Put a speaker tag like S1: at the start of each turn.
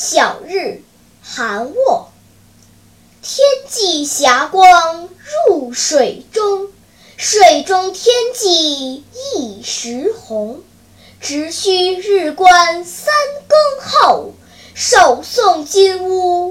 S1: 晓日寒卧，天际霞光入水中，水中天际一时红。直须日观三更后，手送金乌。